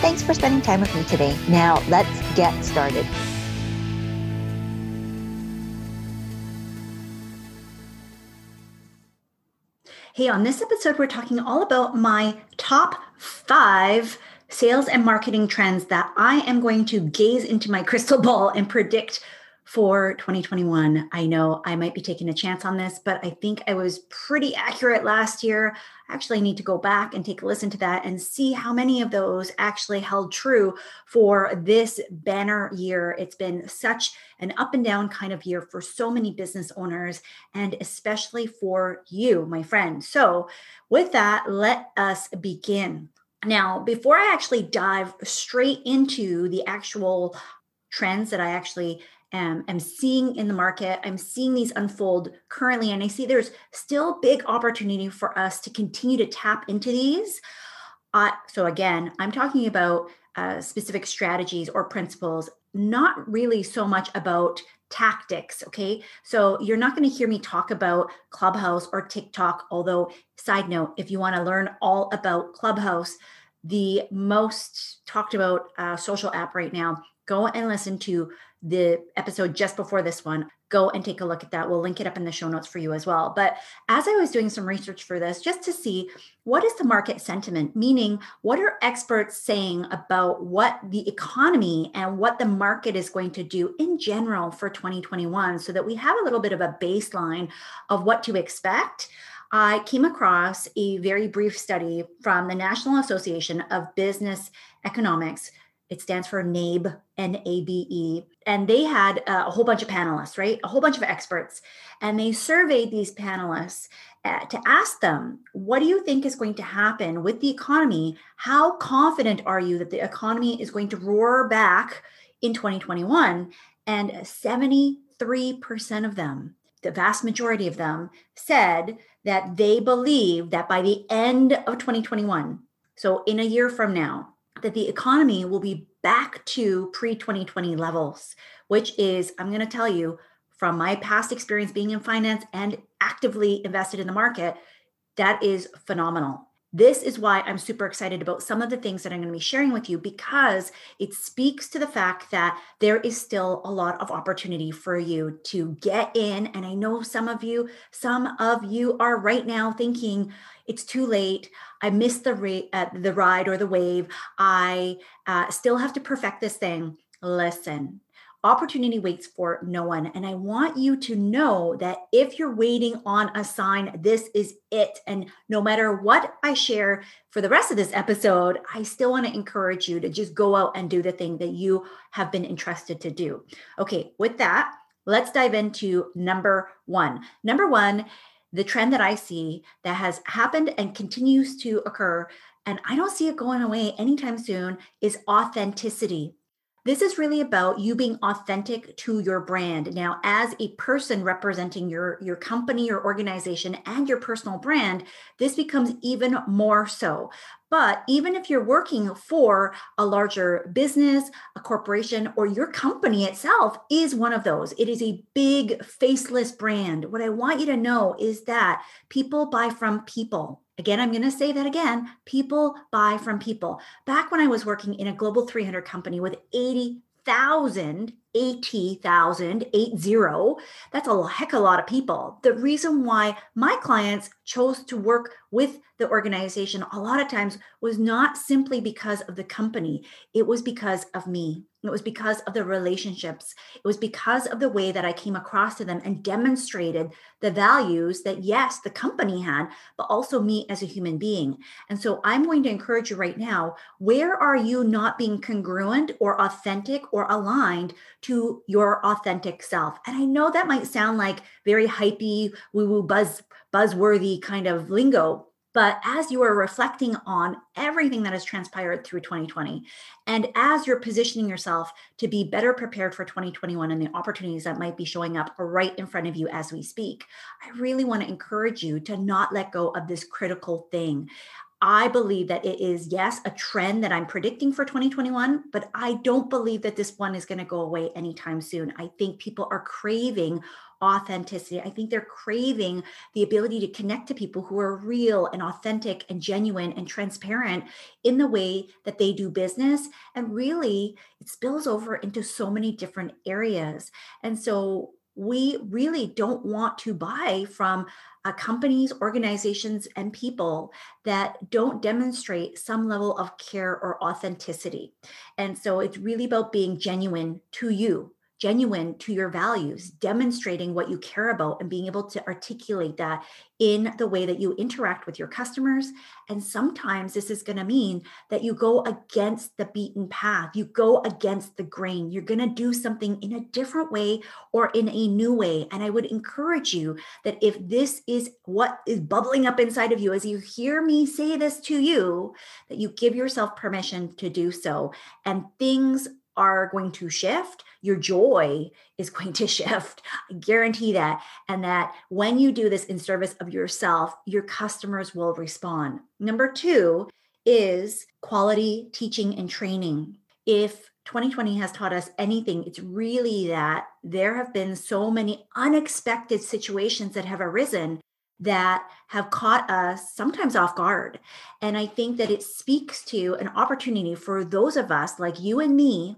Thanks for spending time with me today. Now, let's get started. Hey, on this episode, we're talking all about my top five sales and marketing trends that I am going to gaze into my crystal ball and predict for 2021. I know I might be taking a chance on this, but I think I was pretty accurate last year. I actually need to go back and take a listen to that and see how many of those actually held true for this banner year. It's been such an up and down kind of year for so many business owners and especially for you, my friend. So, with that, let us begin. Now, before I actually dive straight into the actual trends that I actually am, am seeing in the market. I'm seeing these unfold currently, and I see there's still big opportunity for us to continue to tap into these. Uh, so again, I'm talking about uh, specific strategies or principles, not really so much about tactics. Okay. So you're not going to hear me talk about Clubhouse or TikTok. Although, side note, if you want to learn all about Clubhouse, the most talked about uh, social app right now, go and listen to the episode just before this one, go and take a look at that. We'll link it up in the show notes for you as well. But as I was doing some research for this, just to see what is the market sentiment, meaning what are experts saying about what the economy and what the market is going to do in general for 2021, so that we have a little bit of a baseline of what to expect. I came across a very brief study from the National Association of Business Economics it stands for NABE, N A B E. And they had uh, a whole bunch of panelists, right? A whole bunch of experts. And they surveyed these panelists uh, to ask them, what do you think is going to happen with the economy? How confident are you that the economy is going to roar back in 2021? And 73% of them, the vast majority of them, said that they believe that by the end of 2021, so in a year from now, that the economy will be back to pre 2020 levels, which is, I'm going to tell you from my past experience being in finance and actively invested in the market, that is phenomenal. This is why I'm super excited about some of the things that I'm going to be sharing with you because it speaks to the fact that there is still a lot of opportunity for you to get in. And I know some of you, some of you are right now thinking, it's too late. I missed the ra- uh, the ride or the wave. I uh, still have to perfect this thing. Listen, opportunity waits for no one. And I want you to know that if you're waiting on a sign, this is it. And no matter what I share for the rest of this episode, I still want to encourage you to just go out and do the thing that you have been entrusted to do. Okay, with that, let's dive into number one. Number one, the trend that I see that has happened and continues to occur, and I don't see it going away anytime soon, is authenticity. This is really about you being authentic to your brand. Now, as a person representing your, your company, your organization, and your personal brand, this becomes even more so. But even if you're working for a larger business, a corporation, or your company itself is one of those, it is a big faceless brand. What I want you to know is that people buy from people. Again, I'm going to say that again. People buy from people. Back when I was working in a global 300 company with 80,000 80,000, 80, that's a heck of a lot of people. The reason why my clients chose to work with the organization a lot of times was not simply because of the company, it was because of me. It was because of the relationships. It was because of the way that I came across to them and demonstrated the values that, yes, the company had, but also me as a human being. And so I'm going to encourage you right now where are you not being congruent or authentic or aligned to your authentic self? And I know that might sound like very hypey, woo woo, buzz, buzzworthy kind of lingo, But as you are reflecting on everything that has transpired through 2020, and as you're positioning yourself to be better prepared for 2021 and the opportunities that might be showing up right in front of you as we speak, I really want to encourage you to not let go of this critical thing. I believe that it is, yes, a trend that I'm predicting for 2021, but I don't believe that this one is going to go away anytime soon. I think people are craving authenticity. I think they're craving the ability to connect to people who are real and authentic and genuine and transparent in the way that they do business. And really, it spills over into so many different areas. And so, we really don't want to buy from uh, companies, organizations, and people that don't demonstrate some level of care or authenticity. And so it's really about being genuine to you, genuine to your values, demonstrating what you care about and being able to articulate that in the way that you interact with your customers. And sometimes this is going to mean that you go against the beaten path, you go against the grain. You're going to do something in a different way or in a new way. And I would encourage you that if this is what is bubbling up inside of you as you hear me say this to you, that you give yourself permission to do so. And things are going to shift, your joy is going to shift. I guarantee that. And that when you do this in service of yourself, your customers will respond. Number two is quality teaching and training. If 2020 has taught us anything, it's really that there have been so many unexpected situations that have arisen that have caught us sometimes off guard. And I think that it speaks to an opportunity for those of us like you and me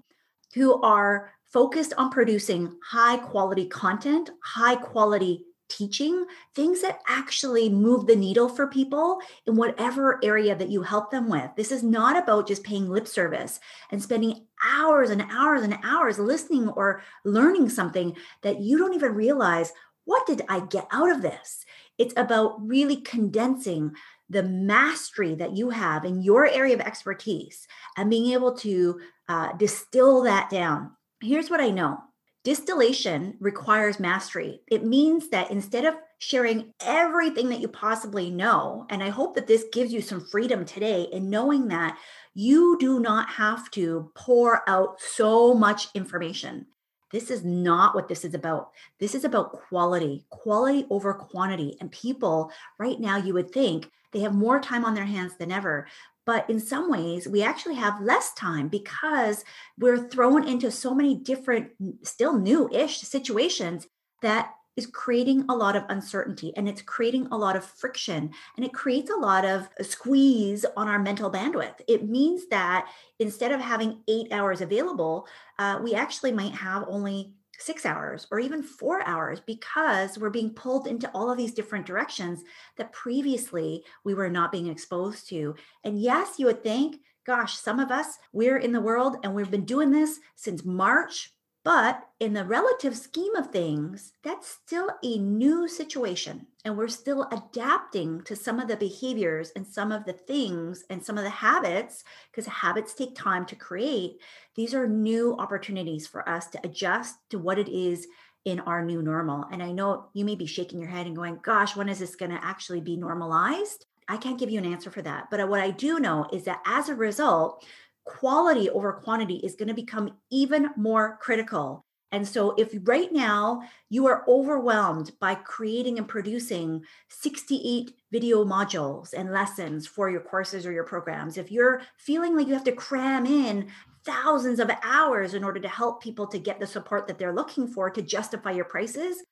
who are focused on producing high quality content, high quality teaching, things that actually move the needle for people in whatever area that you help them with. This is not about just paying lip service and spending hours and hours and hours listening or learning something that you don't even realize what did I get out of this? It's about really condensing the mastery that you have in your area of expertise and being able to uh, distill that down. Here's what I know distillation requires mastery. It means that instead of sharing everything that you possibly know, and I hope that this gives you some freedom today in knowing that you do not have to pour out so much information. This is not what this is about. This is about quality, quality over quantity. And people right now, you would think they have more time on their hands than ever. But in some ways, we actually have less time because we're thrown into so many different, still new ish situations that is creating a lot of uncertainty and it's creating a lot of friction and it creates a lot of squeeze on our mental bandwidth. It means that instead of having eight hours available, uh, we actually might have only six hours or even four hours because we're being pulled into all of these different directions that previously we were not being exposed to. And yes, you would think, gosh, some of us, we're in the world and we've been doing this since March but in the relative scheme of things, that's still a new situation. And we're still adapting to some of the behaviors and some of the things and some of the habits, because habits take time to create. These are new opportunities for us to adjust to what it is in our new normal. And I know you may be shaking your head and going, gosh, when is this going to actually be normalized? I can't give you an answer for that. But what I do know is that as a result, quality over quantity is going to become even more critical. And so, if right now you are overwhelmed by creating and producing 68 video modules and lessons for your courses or your programs, if you're feeling like you have to cram in thousands of hours in order to help people to get the support that they're looking for to justify your prices,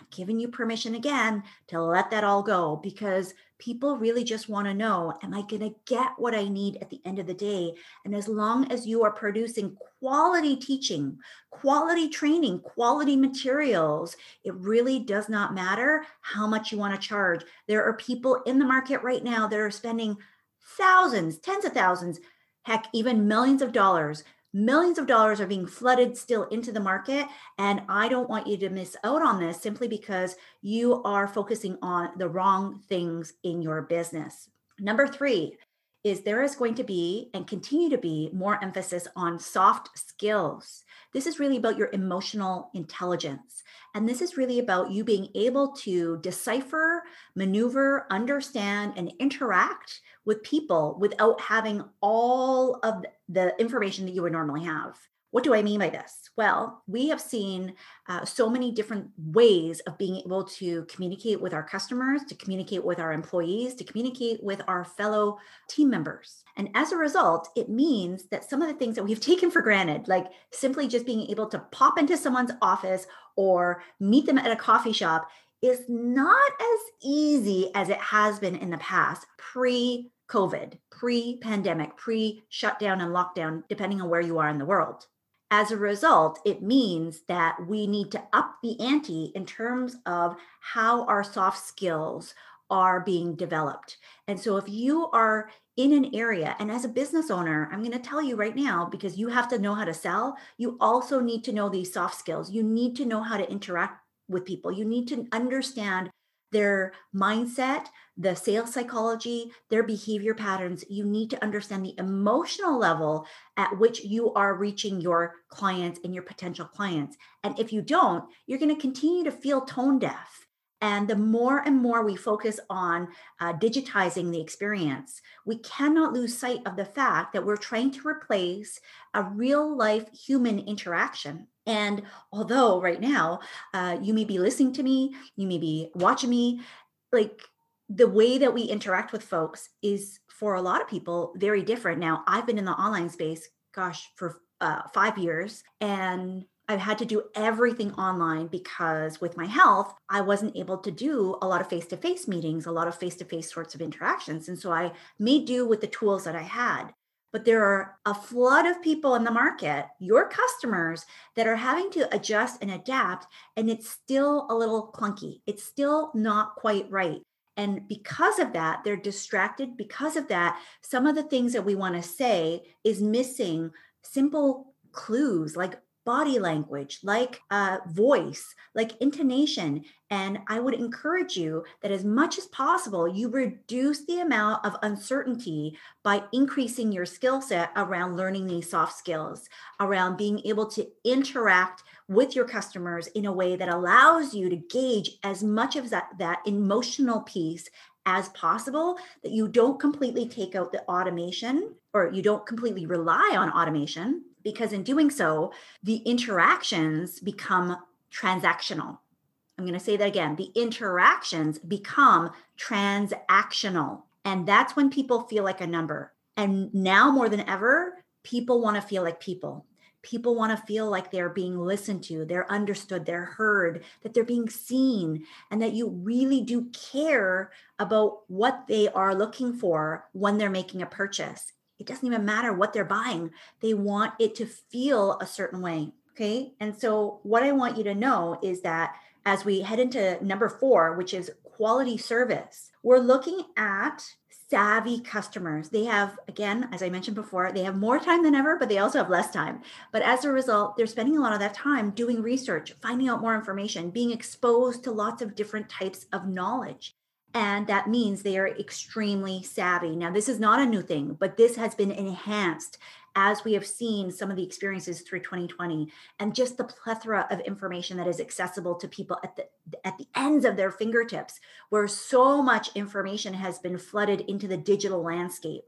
I'm giving you permission again to let that all go because people really just want to know Am I going to get what I need at the end of the day? And as long as you are producing quality teaching, quality training, quality materials, it really does not matter how much you want to charge. There are people in the market right now that are spending thousands, tens of thousands, heck, even millions of dollars millions of dollars are being flooded still into the market. And I don't want you to miss out on this simply because you are focusing on the wrong things in your business. Number three is there is going to be and continue to be more emphasis on soft skills. This is really about your emotional intelligence. And this is really about you being able to decipher, maneuver, understand, and interact with people without having all of the information that you would normally have. What do I mean by this? Well, we have seen uh, so many different ways of being able to communicate with our customers, to communicate with our employees, to communicate with our fellow team members. And as a result, it means that some of the things that we've taken for granted, like simply just being able to pop into someone's office or meet them at a coffee shop, is not as easy as it has been in the past pre COVID, pre pandemic, pre shutdown and lockdown, depending on where you are in the world. As a result, it means that we need to up the ante in terms of how our soft skills are being developed. And so, if you are in an area, and as a business owner, I'm going to tell you right now because you have to know how to sell, you also need to know these soft skills. You need to know how to interact with people. You need to understand their mindset, the sales psychology, their behavior patterns. You need to understand the emotional level at which you are reaching your clients and your potential clients. And if you don't, you're going to continue to feel tone deaf. And the more and more we focus on uh, digitizing the experience, we cannot lose sight of the fact that we're trying to replace a real life human interaction. And although right now uh, you may be listening to me, you may be watching me, like the way that we interact with folks is for a lot of people very different. Now, I've been in the online space, gosh, for uh, five years, and I've had to do everything online because with my health, I wasn't able to do a lot of face to face meetings, a lot of face to face sorts of interactions. And so I made do with the tools that I had but there are a flood of people in the market, your customers, that are having to adjust and adapt, and it's still a little clunky. It's still not quite right. And because of that, they're distracted. Because of that, some of the things that we want to say is missing simple clues like body language, like uh, voice, like intonation. And I would encourage you that as much as possible, you reduce the amount of uncertainty by increasing your skill set around learning these soft skills, around being able to interact with your customers in a way that allows you to gauge as much of that, that emotional piece as possible that you don't completely take out the automation or you don't completely rely on automation because in doing so, the interactions become transactional. I'm going to say that again. The interactions become transactional. And that's when people feel like a number. And now more than ever, people want to feel like people. People want to feel like they're being listened to, they're understood, they're heard, that they're being seen, and that you really do care about what they are looking for when they're making a purchase it doesn't even matter what they're buying. They want it to feel a certain way. Okay. And so, what I want you to know is that as we head into number four, which is quality service, we're looking at savvy customers. They have, again, as I mentioned before, they have more time than ever, but they also have less time. But as a result, they're spending a lot of that time doing research, finding out more information, being exposed to lots of different types of knowledge and that means they are extremely savvy. Now, this is not a new thing, but this has been enhanced as we have seen some of the experiences through 2020 and just the plethora of information that is accessible to people at the at the ends of their fingertips where so much information has been flooded into the digital landscape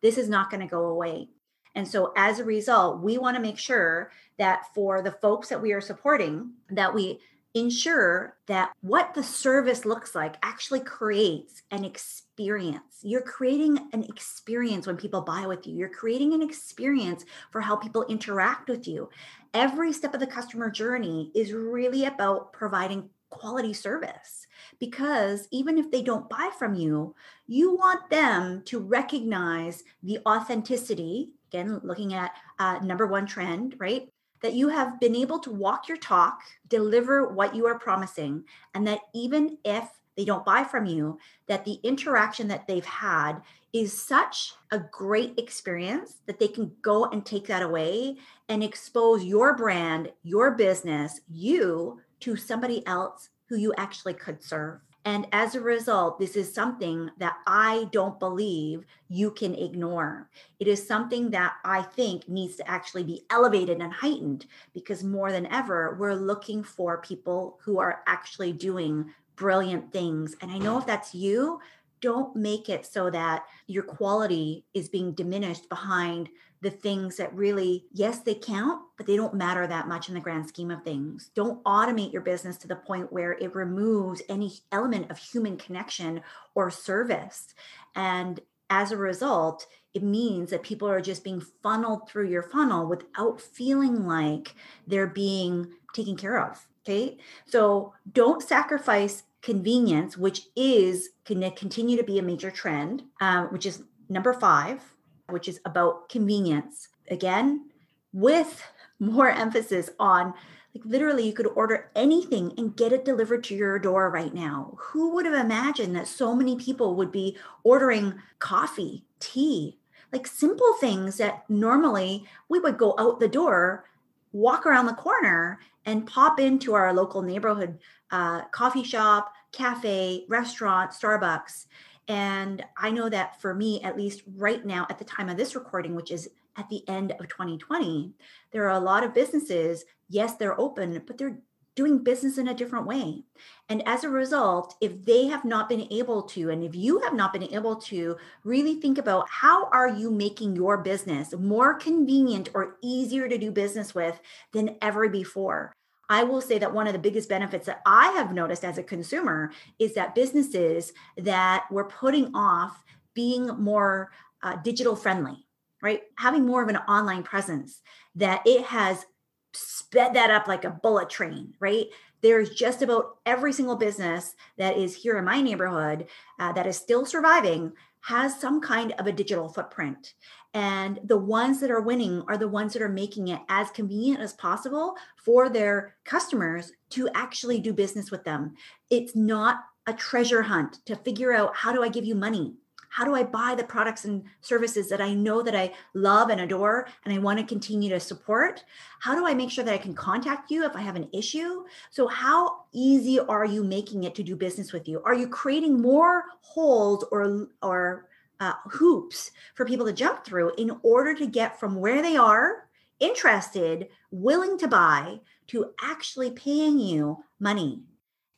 this is not going to go away and so as a result we want to make sure that for the folks that we are supporting that we ensure that what the service looks like actually creates an experience. You're creating an experience when people buy with you. You're creating an experience for how people interact with you. Every step of the customer journey is really about providing quality service because even if they don't buy from you, you want them to recognize the authenticity. Again, looking at uh, number one trend, right? That you have been able to walk your talk, deliver what you are promising, and that even if they don't buy from you, that the interaction that they've had is such a great experience that they can go and take that away and expose your brand, your business, you to somebody else who you actually could serve. And as a result, this is something that I don't believe you can ignore. It is something that I think needs to actually be elevated and heightened because more than ever, we're looking for people who are actually doing brilliant things. And I know if that's you, don't make it so that your quality is being diminished behind the things that really, yes, they count, but they don't matter that much in the grand scheme of things. Don't automate your business to the point where it removes any element of human connection or service. And as a result, it means that people are just being funneled through your funnel without feeling like they're being taken care of. Okay. So don't sacrifice convenience, which is going to continue to be a major trend, uh, which is number five, which is about convenience. Again, with more emphasis on like literally you could order anything and get it delivered to your door right now. Who would have imagined that so many people would be ordering coffee, tea, like simple things that normally we would go out the door, walk around the corner, and pop into our local neighborhood uh, coffee shop, cafe, restaurant, Starbucks. And I know that for me, at least right now, at the time of this recording, which is at the end of 2020, there are a lot of businesses. Yes, they're open, but they're doing business in a different way. And as a result, if they have not been able to, and if you have not been able to really think about how are you making your business more convenient or easier to do business with than ever before, I will say that one of the biggest benefits that I have noticed as a consumer is that businesses that were putting off being more uh, digital friendly, right? Having more of an online presence, that it has sped that up like a bullet train, right? There's just about every single business that is here in my neighborhood uh, that is still surviving has some kind of a digital footprint. And the ones that are winning are the ones that are making it as convenient as possible for their customers to actually do business with them. It's not a treasure hunt to figure out how do I give you money? How do I buy the products and services that I know that I love and adore and I want to continue to support? How do I make sure that I can contact you if I have an issue? So, how easy are you making it to do business with you? Are you creating more holes or or uh, hoops for people to jump through in order to get from where they are interested, willing to buy, to actually paying you money.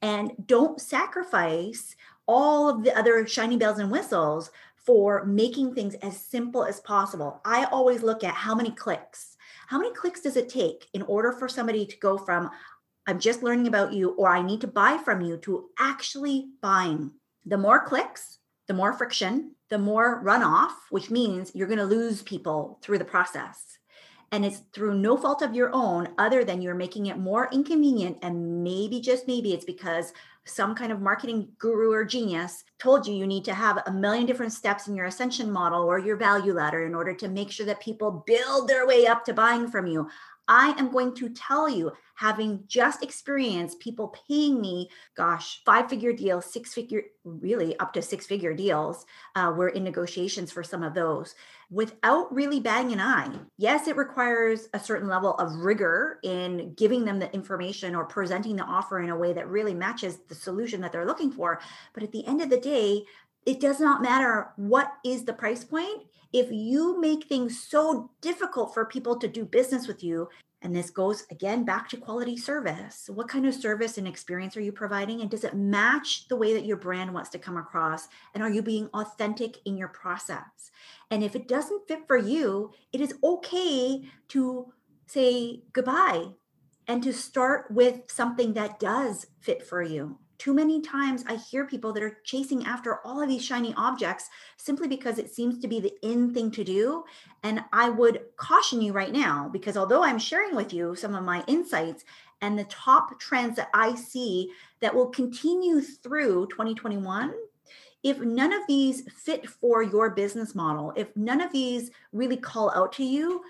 And don't sacrifice all of the other shiny bells and whistles for making things as simple as possible. I always look at how many clicks. How many clicks does it take in order for somebody to go from I'm just learning about you or I need to buy from you to actually buying? The more clicks, the more friction, the more runoff, which means you're going to lose people through the process. And it's through no fault of your own, other than you're making it more inconvenient. And maybe, just maybe, it's because some kind of marketing guru or genius told you you need to have a million different steps in your ascension model or your value ladder in order to make sure that people build their way up to buying from you. I am going to tell you, having just experienced people paying me, gosh, five figure deals, six figure, really up to six figure deals. Uh, we're in negotiations for some of those without really batting an eye. Yes, it requires a certain level of rigor in giving them the information or presenting the offer in a way that really matches the solution that they're looking for. But at the end of the day, it does not matter what is the price point. If you make things so difficult for people to do business with you and this goes again back to quality service what kind of service and experience are you providing and does it match the way that your brand wants to come across and are you being authentic in your process? And if it doesn't fit for you it is okay to say goodbye and to start with something that does fit for you too many times I hear people that are chasing after all of these shiny objects simply because it seems to be the in thing to do. And I would caution you right now, because although I'm sharing with you some of my insights and the top trends that I see that will continue through 2021, if none of these fit for your business model, if none of these really call out to you,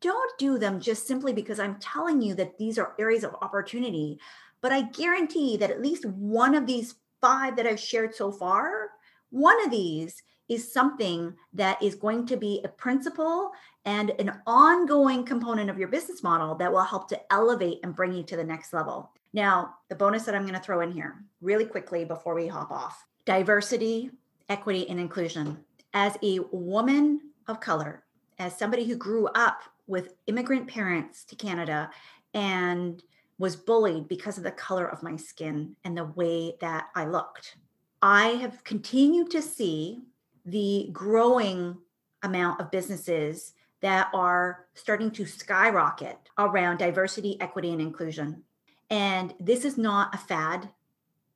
don't do them just simply because I'm telling you that these are areas of opportunity. But I guarantee that at least one of these five that I've shared so far, one of these is something that is going to be a principle and an ongoing component of your business model that will help to elevate and bring you to the next level. Now, the bonus that I'm going to throw in here really quickly before we hop off diversity, equity, and inclusion. As a woman of color, as somebody who grew up with immigrant parents to Canada and was bullied because of the color of my skin and the way that I looked. I have continued to see the growing amount of businesses that are starting to skyrocket around diversity, equity, and inclusion. And this is not a fad.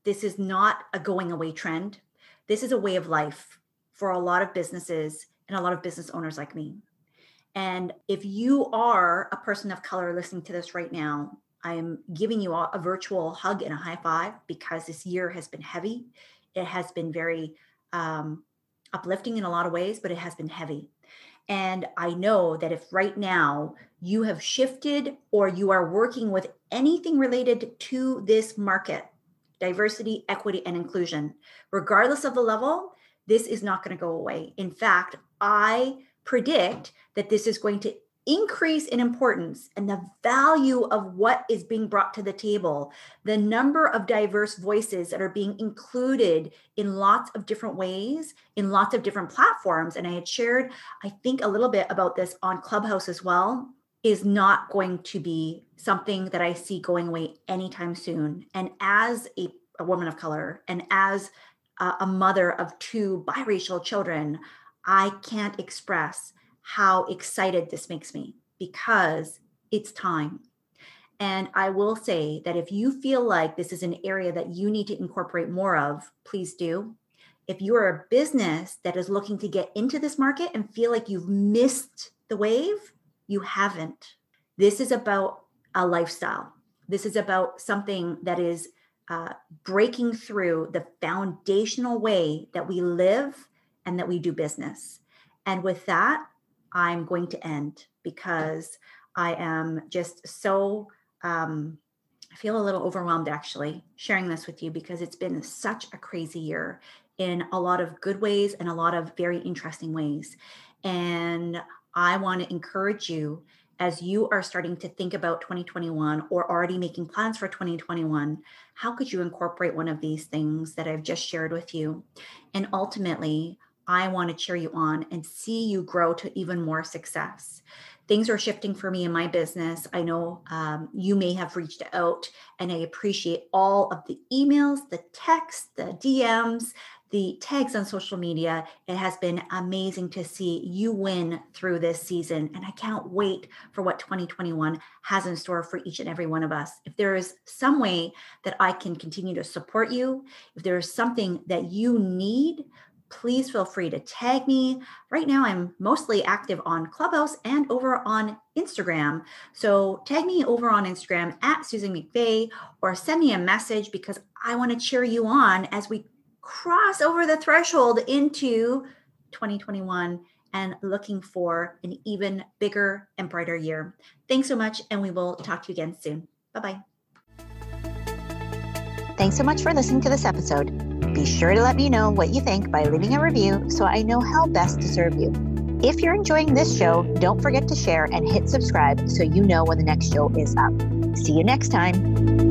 This is not a going away trend. This is a way of life for a lot of businesses and a lot of business owners like me. And if you are a person of color listening to this right now, I am giving you a virtual hug and a high five because this year has been heavy. It has been very um, uplifting in a lot of ways, but it has been heavy. And I know that if right now you have shifted or you are working with anything related to this market, diversity, equity, and inclusion, regardless of the level, this is not going to go away. In fact, I predict that this is going to increase in importance and the value of what is being brought to the table, the number of diverse voices that are being included in lots of different ways, in lots of different platforms. And I had shared, I think, a little bit about this on Clubhouse as well, is not going to be something that I see going away anytime soon. And as a, a woman of color and as a, a mother of two biracial children, I can't express how excited this makes me because it's time. And I will say that if you feel like this is an area that you need to incorporate more of, please do. If you are a business that is looking to get into this market and feel like you've missed the wave, you haven't. This is about a lifestyle. This is about something that is uh, breaking through the foundational way that we live and that we do business. And with that, I'm going to end because I am just so, um, I feel a little overwhelmed actually sharing this with you because it's been such a crazy year in a lot of good ways and a lot of very interesting ways. And I want to encourage you as you are starting to think about 2021 or already making plans for 2021, how could you incorporate one of these things that I've just shared with you? And ultimately, I want to cheer you on and see you grow to even more success. Things are shifting for me in my business. I know um, you may have reached out, and I appreciate all of the emails, the texts, the DMs, the tags on social media. It has been amazing to see you win through this season. And I can't wait for what 2021 has in store for each and every one of us. If there is some way that I can continue to support you, if there is something that you need, please feel free to tag me. Right now, I'm mostly active on Clubhouse and over on Instagram. So tag me over on Instagram at Susan McVeigh or send me a message because I want to cheer you on as we cross over the threshold into 2021 and looking for an even bigger and brighter year. Thanks so much, and we will talk to you again soon. Bye bye. Thanks so much for listening to this episode. Be sure to let me know what you think by leaving a review so I know how best to serve you. If you're enjoying this show, don't forget to share and hit subscribe so you know when the next show is up. See you next time.